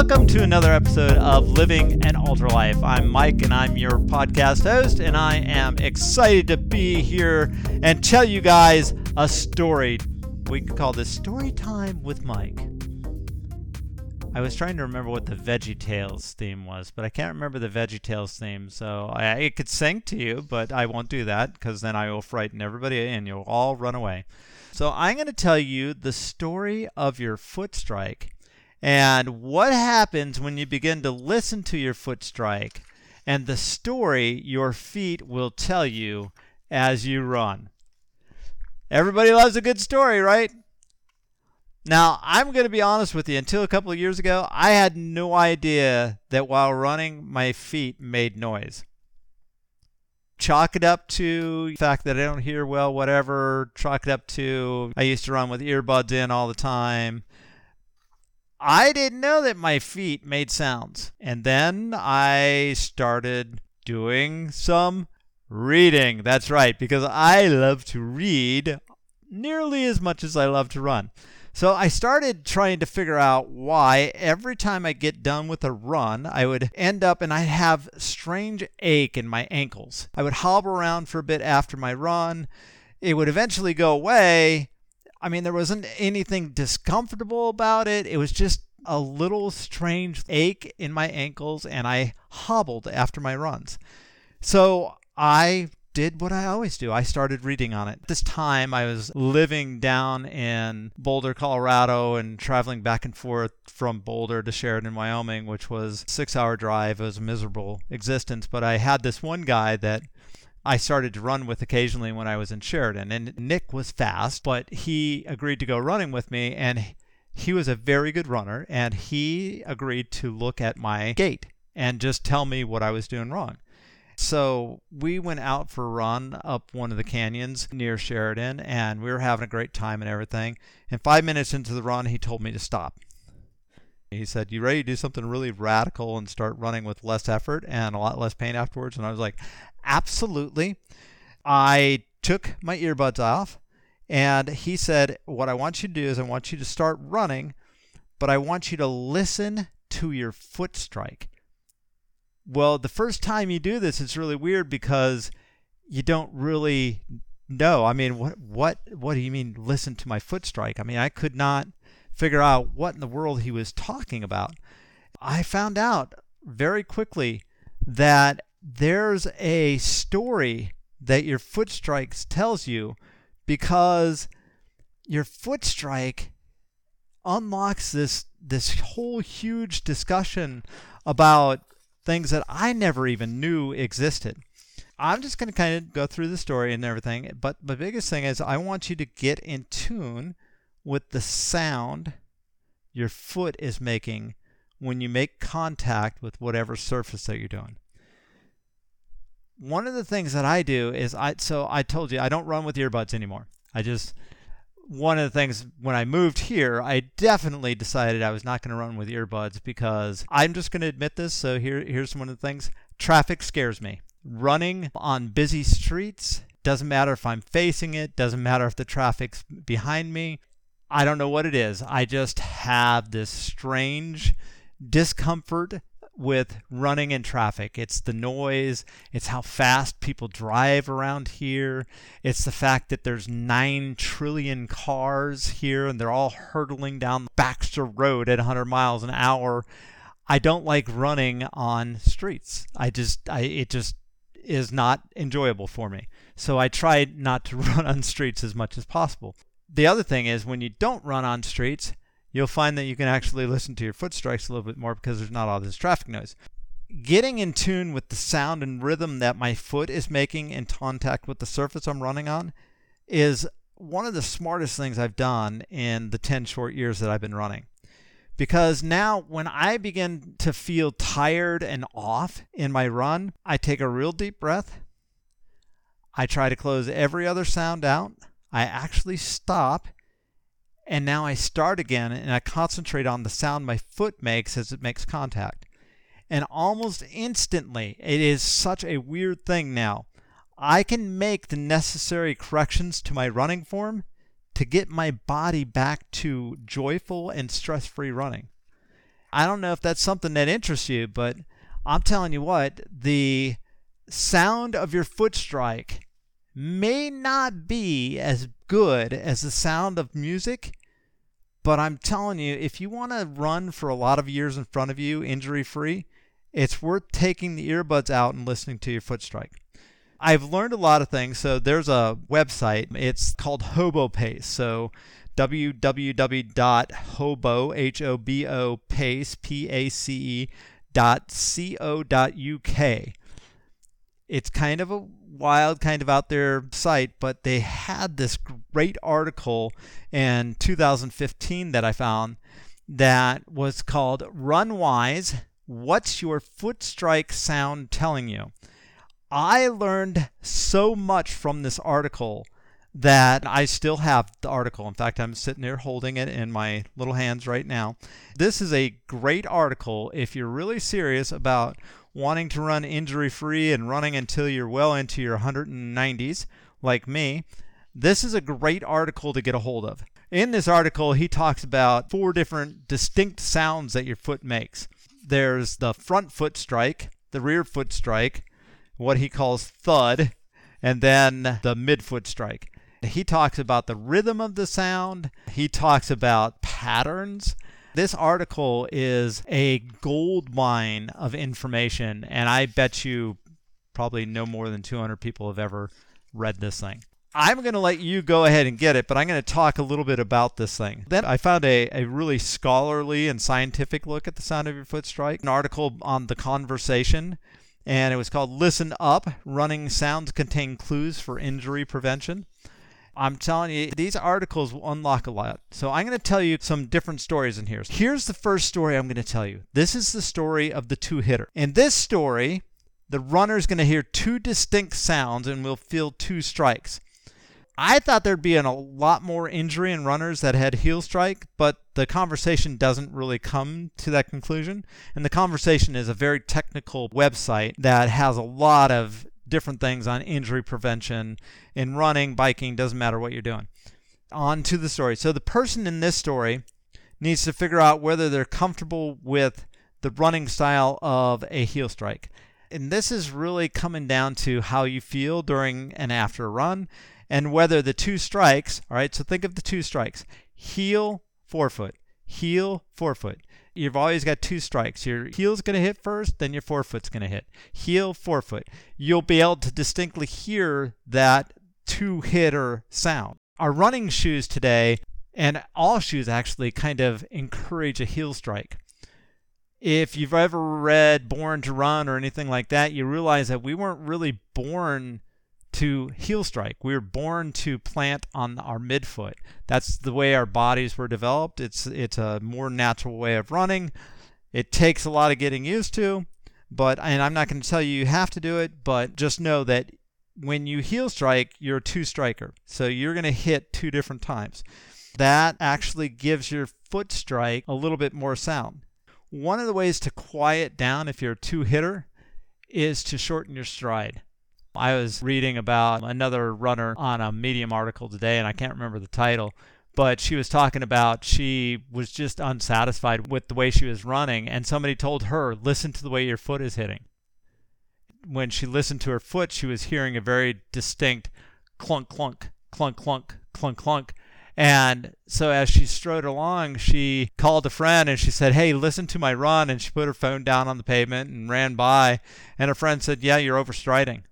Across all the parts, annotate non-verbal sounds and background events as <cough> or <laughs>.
Welcome to another episode of Living an Ultra Life. I'm Mike and I'm your podcast host, and I am excited to be here and tell you guys a story. We could call this Story Time with Mike. I was trying to remember what the Veggie Tales theme was, but I can't remember the Veggie Tales theme, so I, I could sing to you, but I won't do that because then I will frighten everybody and you'll all run away. So I'm going to tell you the story of your foot strike and what happens when you begin to listen to your foot strike and the story your feet will tell you as you run. Everybody loves a good story, right? Now, I'm going to be honest with you. Until a couple of years ago, I had no idea that while running, my feet made noise. Chalk it up to the fact that I don't hear well, whatever. Chalk it up to I used to run with earbuds in all the time. I didn't know that my feet made sounds. And then I started doing some reading. That's right, because I love to read nearly as much as I love to run. So I started trying to figure out why every time I get done with a run, I would end up and I'd have strange ache in my ankles. I would hobble around for a bit after my run. It would eventually go away, I mean, there wasn't anything discomfortable about it. It was just a little strange ache in my ankles, and I hobbled after my runs. So I did what I always do. I started reading on it. This time I was living down in Boulder, Colorado and traveling back and forth from Boulder to Sheridan, Wyoming, which was a 6-hour drive. It was a miserable existence, but I had this one guy that I started to run with occasionally when I was in Sheridan. And Nick was fast, but he agreed to go running with me. And he was a very good runner. And he agreed to look at my gait and just tell me what I was doing wrong. So we went out for a run up one of the canyons near Sheridan, and we were having a great time and everything. And five minutes into the run, he told me to stop. He said, You ready to do something really radical and start running with less effort and a lot less pain afterwards? And I was like, Absolutely. I took my earbuds off and he said, What I want you to do is I want you to start running, but I want you to listen to your foot strike. Well, the first time you do this, it's really weird because you don't really know. I mean, what what what do you mean listen to my foot strike? I mean, I could not figure out what in the world he was talking about. I found out very quickly that there's a story that your foot strikes tells you because your foot strike unlocks this this whole huge discussion about things that I never even knew existed. I'm just going to kind of go through the story and everything, but the biggest thing is I want you to get in tune with the sound your foot is making when you make contact with whatever surface that you're doing one of the things that I do is I so I told you I don't run with earbuds anymore. I just one of the things when I moved here, I definitely decided I was not going to run with earbuds because I'm just going to admit this. So here here's one of the things. Traffic scares me. Running on busy streets doesn't matter if I'm facing it, doesn't matter if the traffic's behind me. I don't know what it is. I just have this strange discomfort with running in traffic. It's the noise, it's how fast people drive around here, it's the fact that there's 9 trillion cars here and they're all hurtling down Baxter Road at 100 miles an hour. I don't like running on streets. I just I it just is not enjoyable for me. So I try not to <laughs> run on streets as much as possible. The other thing is when you don't run on streets, you'll find that you can actually listen to your foot strikes a little bit more because there's not all this traffic noise. Getting in tune with the sound and rhythm that my foot is making in contact with the surface I'm running on is one of the smartest things I've done in the 10 short years that I've been running. Because now, when I begin to feel tired and off in my run, I take a real deep breath. I try to close every other sound out. I actually stop and now I start again and I concentrate on the sound my foot makes as it makes contact. And almost instantly, it is such a weird thing now. I can make the necessary corrections to my running form to get my body back to joyful and stress free running. I don't know if that's something that interests you, but I'm telling you what, the sound of your foot strike may not be as good as the sound of music, but I'm telling you, if you want to run for a lot of years in front of you injury free, it's worth taking the earbuds out and listening to your foot strike. I've learned a lot of things. So there's a website. It's called Hobo Pace. So www.hobo h o b o pace p a c e dot c o dot uk. It's kind of a wild, kind of out there site, but they had this great article in 2015 that I found that was called Run Wise What's Your Foot Strike Sound Telling You? I learned so much from this article that I still have the article. In fact, I'm sitting there holding it in my little hands right now. This is a great article if you're really serious about wanting to run injury free and running until you're well into your 190s, like me. This is a great article to get a hold of. In this article, he talks about four different distinct sounds that your foot makes. There's the front foot strike, the rear foot strike, what he calls thud, and then the midfoot strike. He talks about the rhythm of the sound, he talks about patterns. This article is a gold mine of information, and I bet you probably no more than 200 people have ever read this thing. I'm going to let you go ahead and get it, but I'm going to talk a little bit about this thing. Then I found a, a really scholarly and scientific look at the sound of your foot strike, an article on the conversation and it was called Listen Up Running Sounds Contain Clues for Injury Prevention. I'm telling you, these articles will unlock a lot. So I'm going to tell you some different stories in here. Here's the first story I'm going to tell you. This is the story of the two hitter. In this story, the runner is going to hear two distinct sounds and will feel two strikes. I thought there'd be a lot more injury in runners that had heel strike, but the conversation doesn't really come to that conclusion. And the conversation is a very technical website that has a lot of different things on injury prevention in running, biking, doesn't matter what you're doing. On to the story. So the person in this story needs to figure out whether they're comfortable with the running style of a heel strike. And this is really coming down to how you feel during and after a run and whether the two strikes, all right, so think of the two strikes heel, forefoot, heel, forefoot. You've always got two strikes. Your heel's going to hit first, then your forefoot's going to hit. Heel, forefoot. You'll be able to distinctly hear that two hitter sound. Our running shoes today, and all shoes actually, kind of encourage a heel strike. If you've ever read Born to Run or anything like that, you realize that we weren't really born to heel strike. We were born to plant on our midfoot. That's the way our bodies were developed. It's it's a more natural way of running. It takes a lot of getting used to, but and I'm not going to tell you you have to do it, but just know that when you heel strike, you're a two striker. So you're going to hit two different times. That actually gives your foot strike a little bit more sound. One of the ways to quiet down if you're a two hitter is to shorten your stride. I was reading about another runner on a Medium article today, and I can't remember the title, but she was talking about she was just unsatisfied with the way she was running, and somebody told her, Listen to the way your foot is hitting. When she listened to her foot, she was hearing a very distinct clunk, clunk, clunk, clunk, clunk, clunk. And so as she strode along, she called a friend and she said, Hey, listen to my run. And she put her phone down on the pavement and ran by. And her friend said, Yeah, you're overstriding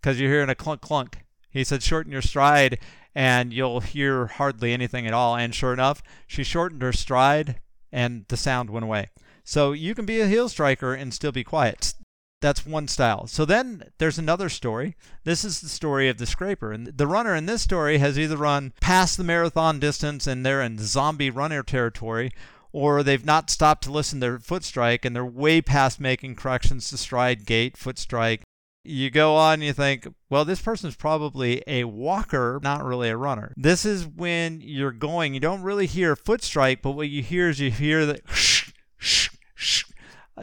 because you're hearing a clunk clunk. He said, shorten your stride and you'll hear hardly anything at all. And sure enough, she shortened her stride and the sound went away. So you can be a heel striker and still be quiet. That's one style. So then there's another story. This is the story of the scraper. And the runner in this story has either run past the marathon distance and they're in zombie runner territory, or they've not stopped to listen to their foot strike and they're way past making corrections to stride, gait, foot strike, you go on and you think, well, this person's probably a walker, not really a runner. This is when you're going, you don't really hear a foot strike, but what you hear is you hear the shh, shh, shh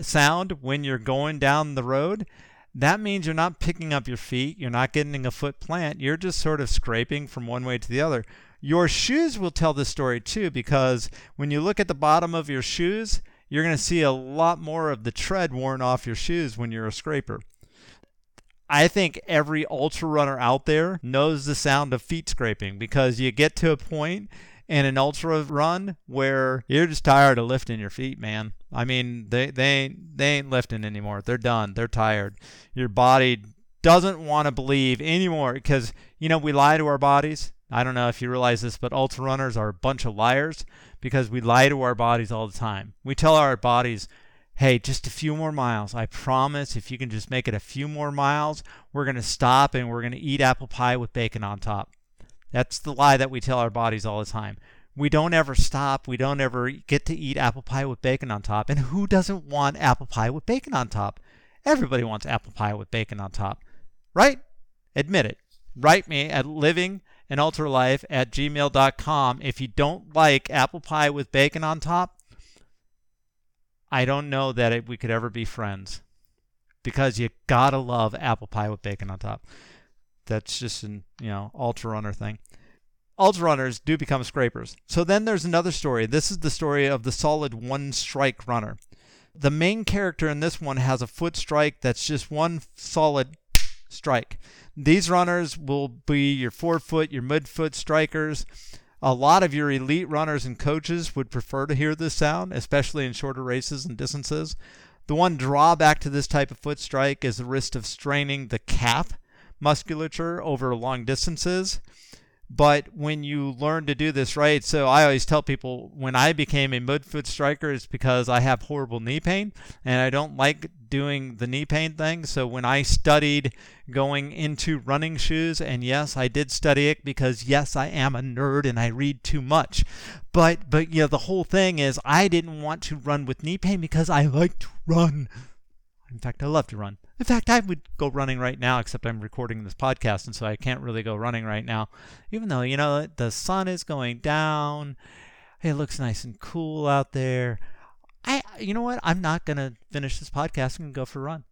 sound when you're going down the road. That means you're not picking up your feet, you're not getting a foot plant, you're just sort of scraping from one way to the other. Your shoes will tell the story too, because when you look at the bottom of your shoes, you're going to see a lot more of the tread worn off your shoes when you're a scraper. I think every ultra runner out there knows the sound of feet scraping because you get to a point in an ultra run where you're just tired of lifting your feet, man. I mean, they they they ain't lifting anymore. They're done. They're tired. Your body doesn't want to believe anymore because you know we lie to our bodies. I don't know if you realize this, but ultra runners are a bunch of liars because we lie to our bodies all the time. We tell our bodies hey, just a few more miles. I promise if you can just make it a few more miles, we're going to stop and we're going to eat apple pie with bacon on top. That's the lie that we tell our bodies all the time. We don't ever stop. We don't ever get to eat apple pie with bacon on top. And who doesn't want apple pie with bacon on top? Everybody wants apple pie with bacon on top, right? Admit it. Write me at living at gmail.com if you don't like apple pie with bacon on top I don't know that it, we could ever be friends because you gotta love apple pie with bacon on top. That's just an you know ultra runner thing. Ultra runners do become scrapers. So then there's another story. This is the story of the solid one strike runner. The main character in this one has a foot strike that's just one solid strike. These runners will be your forefoot, your midfoot strikers. A lot of your elite runners and coaches would prefer to hear this sound, especially in shorter races and distances. The one drawback to this type of foot strike is the risk of straining the calf musculature over long distances. But when you learn to do this right, so I always tell people when I became a midfoot striker, it's because I have horrible knee pain and I don't like doing the knee pain thing. So when I studied going into running shoes, and yes, I did study it because yes, I am a nerd and I read too much. But but you know the whole thing is I didn't want to run with knee pain because I like to run. In fact, I love to run. In fact, I would go running right now, except I'm recording this podcast, and so I can't really go running right now. Even though, you know, the sun is going down, it looks nice and cool out there. I, you know what? I'm not going to finish this podcast. To go for a run.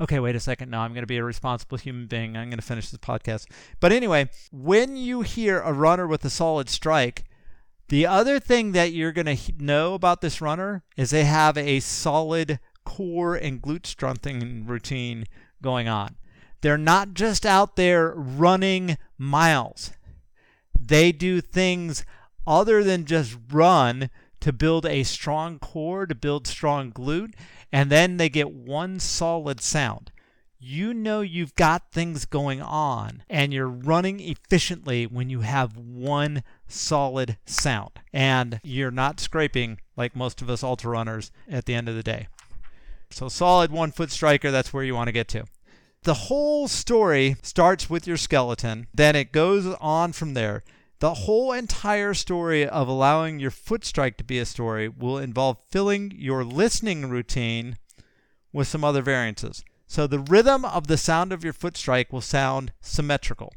Okay, wait a second. No, I'm going to be a responsible human being. I'm going to finish this podcast. But anyway, when you hear a runner with a solid strike, the other thing that you're going to know about this runner is they have a solid core and glute strengthening routine going on. They're not just out there running miles. They do things other than just run to build a strong core, to build strong glute, and then they get one solid sound. You know you've got things going on and you're running efficiently when you have one solid sound and you're not scraping like most of us ultra runners at the end of the day. So, solid one foot striker, that's where you want to get to. The whole story starts with your skeleton, then it goes on from there. The whole entire story of allowing your foot strike to be a story will involve filling your listening routine with some other variances. So, the rhythm of the sound of your foot strike will sound symmetrical.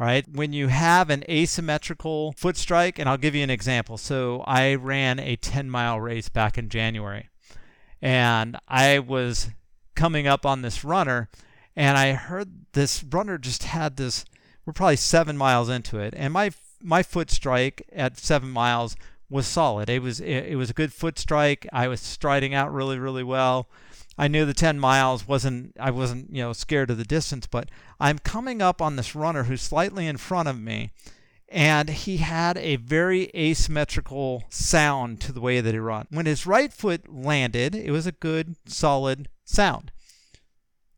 Right, when you have an asymmetrical foot strike, and I'll give you an example. So, I ran a 10 mile race back in January and I was coming up on this runner, and I heard this runner just had this. We're probably seven miles into it, and my my foot strike at seven miles was solid. It was it, it was a good foot strike. I was striding out really really well. I knew the 10 miles wasn't I wasn't you know scared of the distance, but I'm coming up on this runner who's slightly in front of me and he had a very asymmetrical sound to the way that he ran. When his right foot landed, it was a good, solid sound.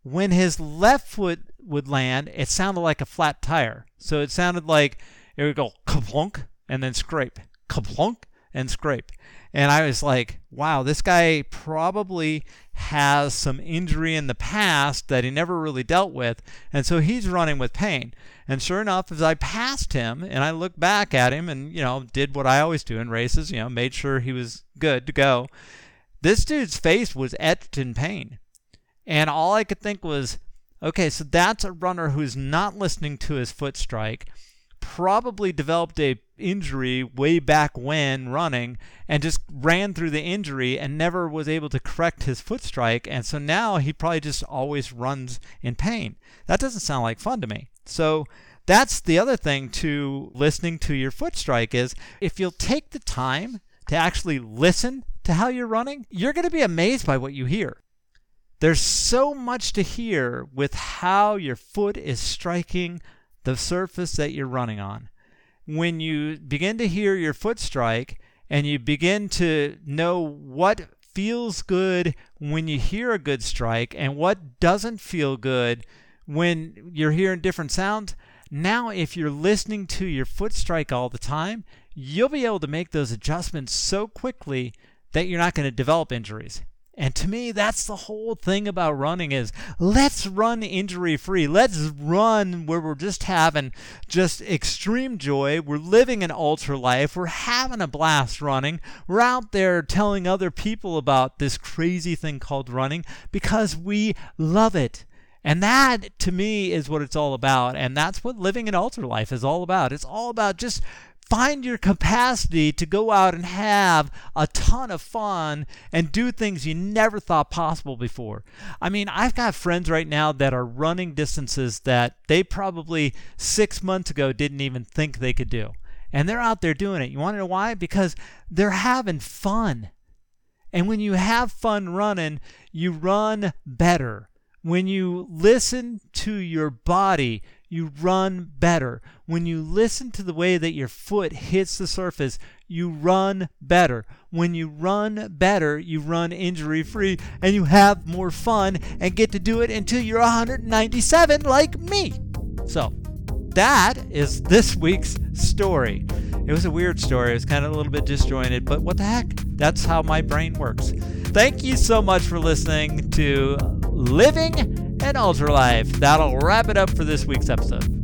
When his left foot would land, it sounded like a flat tire. So it sounded like it would go kaplunk and then scrape, kaplunk and scrape. And I was like, wow, this guy probably has some injury in the past that he never really dealt with. And so he's running with pain. And sure enough, as I passed him and I looked back at him and, you know, did what I always do in races, you know, made sure he was good to go, this dude's face was etched in pain. And all I could think was, okay, so that's a runner who's not listening to his foot strike probably developed a injury way back when running and just ran through the injury and never was able to correct his foot strike and so now he probably just always runs in pain. That doesn't sound like fun to me. So that's the other thing to listening to your foot strike is if you'll take the time to actually listen to how you're running, you're going to be amazed by what you hear. There's so much to hear with how your foot is striking the surface that you're running on. When you begin to hear your foot strike and you begin to know what feels good when you hear a good strike and what doesn't feel good when you're hearing different sounds, now if you're listening to your foot strike all the time, you'll be able to make those adjustments so quickly that you're not going to develop injuries. And to me, that's the whole thing about running is let's run injury free. Let's run where we're just having just extreme joy. We're living an ultra life. We're having a blast running. We're out there telling other people about this crazy thing called running because we love it. And that to me is what it's all about. And that's what living an ultra life is all about. It's all about just find your capacity to go out and have a ton of fun and do things you never thought possible before. I mean, I've got friends right now that are running distances that they probably six months ago didn't even think they could do. And they're out there doing it. You want to know why? Because they're having fun. And when you have fun running, you run better. When you listen to your body, you run better. When you listen to the way that your foot hits the surface, you run better. When you run better, you run injury free and you have more fun and get to do it until you're 197 like me. So, that is this week's story. It was a weird story. It was kind of a little bit disjointed, but what the heck? That's how my brain works. Thank you so much for listening to Living and Ultra Life. That'll wrap it up for this week's episode.